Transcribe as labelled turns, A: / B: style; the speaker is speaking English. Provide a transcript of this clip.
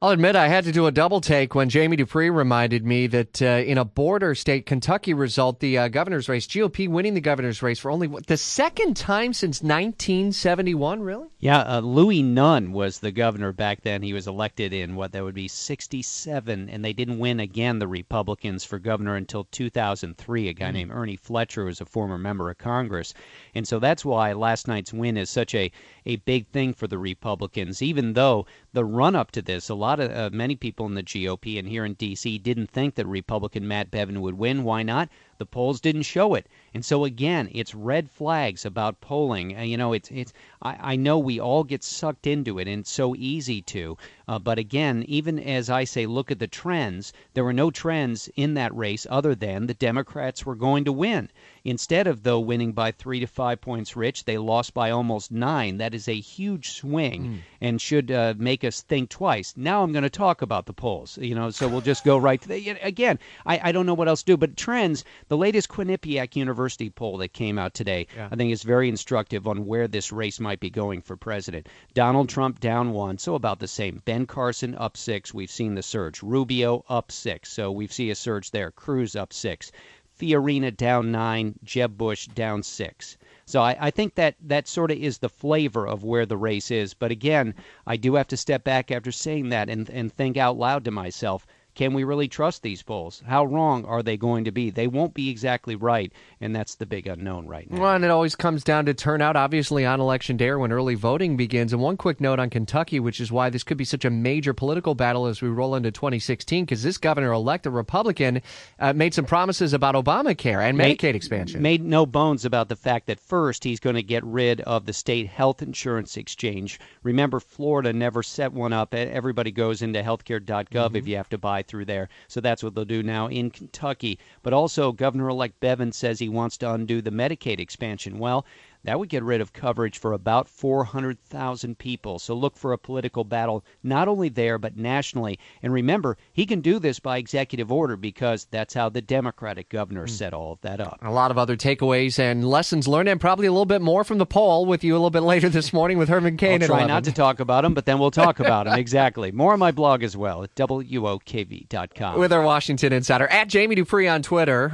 A: I'll admit I had to do a double take when Jamie Dupree reminded me that uh, in a border state, Kentucky result, the uh, governor's race, GOP winning the governor's race for only what, the second time since 1971, really?
B: Yeah, uh, Louis Nunn was the governor back then. He was elected in what that would be 67, and they didn't win again, the Republicans, for governor until 2003. A guy mm. named Ernie Fletcher was a former member of Congress. And so that's why last night's win is such a, a big thing for the Republicans, even though the run up to this, a lot of uh, many people in the GOP and here in D.C. didn't think that Republican Matt Bevin would win. Why not? The polls didn't show it. And so again, it's red flags about polling. Uh, you know, it's it's. I, I know we all get sucked into it, and it's so easy to. Uh, but again, even as I say, look at the trends. There were no trends in that race other than the Democrats were going to win. Instead of though winning by three to five points, Rich, they lost by almost nine. That is a huge swing, mm. and should uh, make us think twice. Now I'm going to talk about the polls. You know, so we'll just go right to the, again. I, I don't know what else to do, but trends. The latest Quinnipiac University poll that came out today, yeah. I think is very instructive on where this race might be going for president. Donald Trump down one, so about the same. Ben Carson up six. We've seen the surge. Rubio up six, so we see a surge there. Cruz up six. Fiorina down nine. Jeb Bush down six. So I, I, think that that sort of is the flavor of where the race is. But again, I do have to step back after saying that and, and think out loud to myself. Can we really trust these polls? How wrong are they going to be? They won't be exactly right, and that's the big unknown right now.
A: Well, and it always comes down to turnout, obviously, on election day or when early voting begins. And one quick note on Kentucky, which is why this could be such a major political battle as we roll into 2016, because this governor elect, a Republican, uh, made some promises about Obamacare and made, Medicaid expansion.
B: Made no bones about the fact that first he's going to get rid of the state health insurance exchange. Remember, Florida never set one up. Everybody goes into healthcare.gov mm-hmm. if you have to buy through there. So that's what they'll do now in Kentucky. But also, Governor elect Bevin says he wants to undo the Medicaid expansion. Well, that would get rid of coverage for about 400,000 people. So look for a political battle not only there, but nationally. And remember, he can do this by executive order because that's how the Democratic governor mm. set all of that up.
A: A lot of other takeaways and lessons learned, and probably a little bit more from the poll with you a little bit later this morning with Herman Cain.
B: I'll try not to talk about him, but then we'll talk about him. Exactly. More on my blog as well at WOKV.com.
A: With our Washington Insider at Jamie Dupree on Twitter.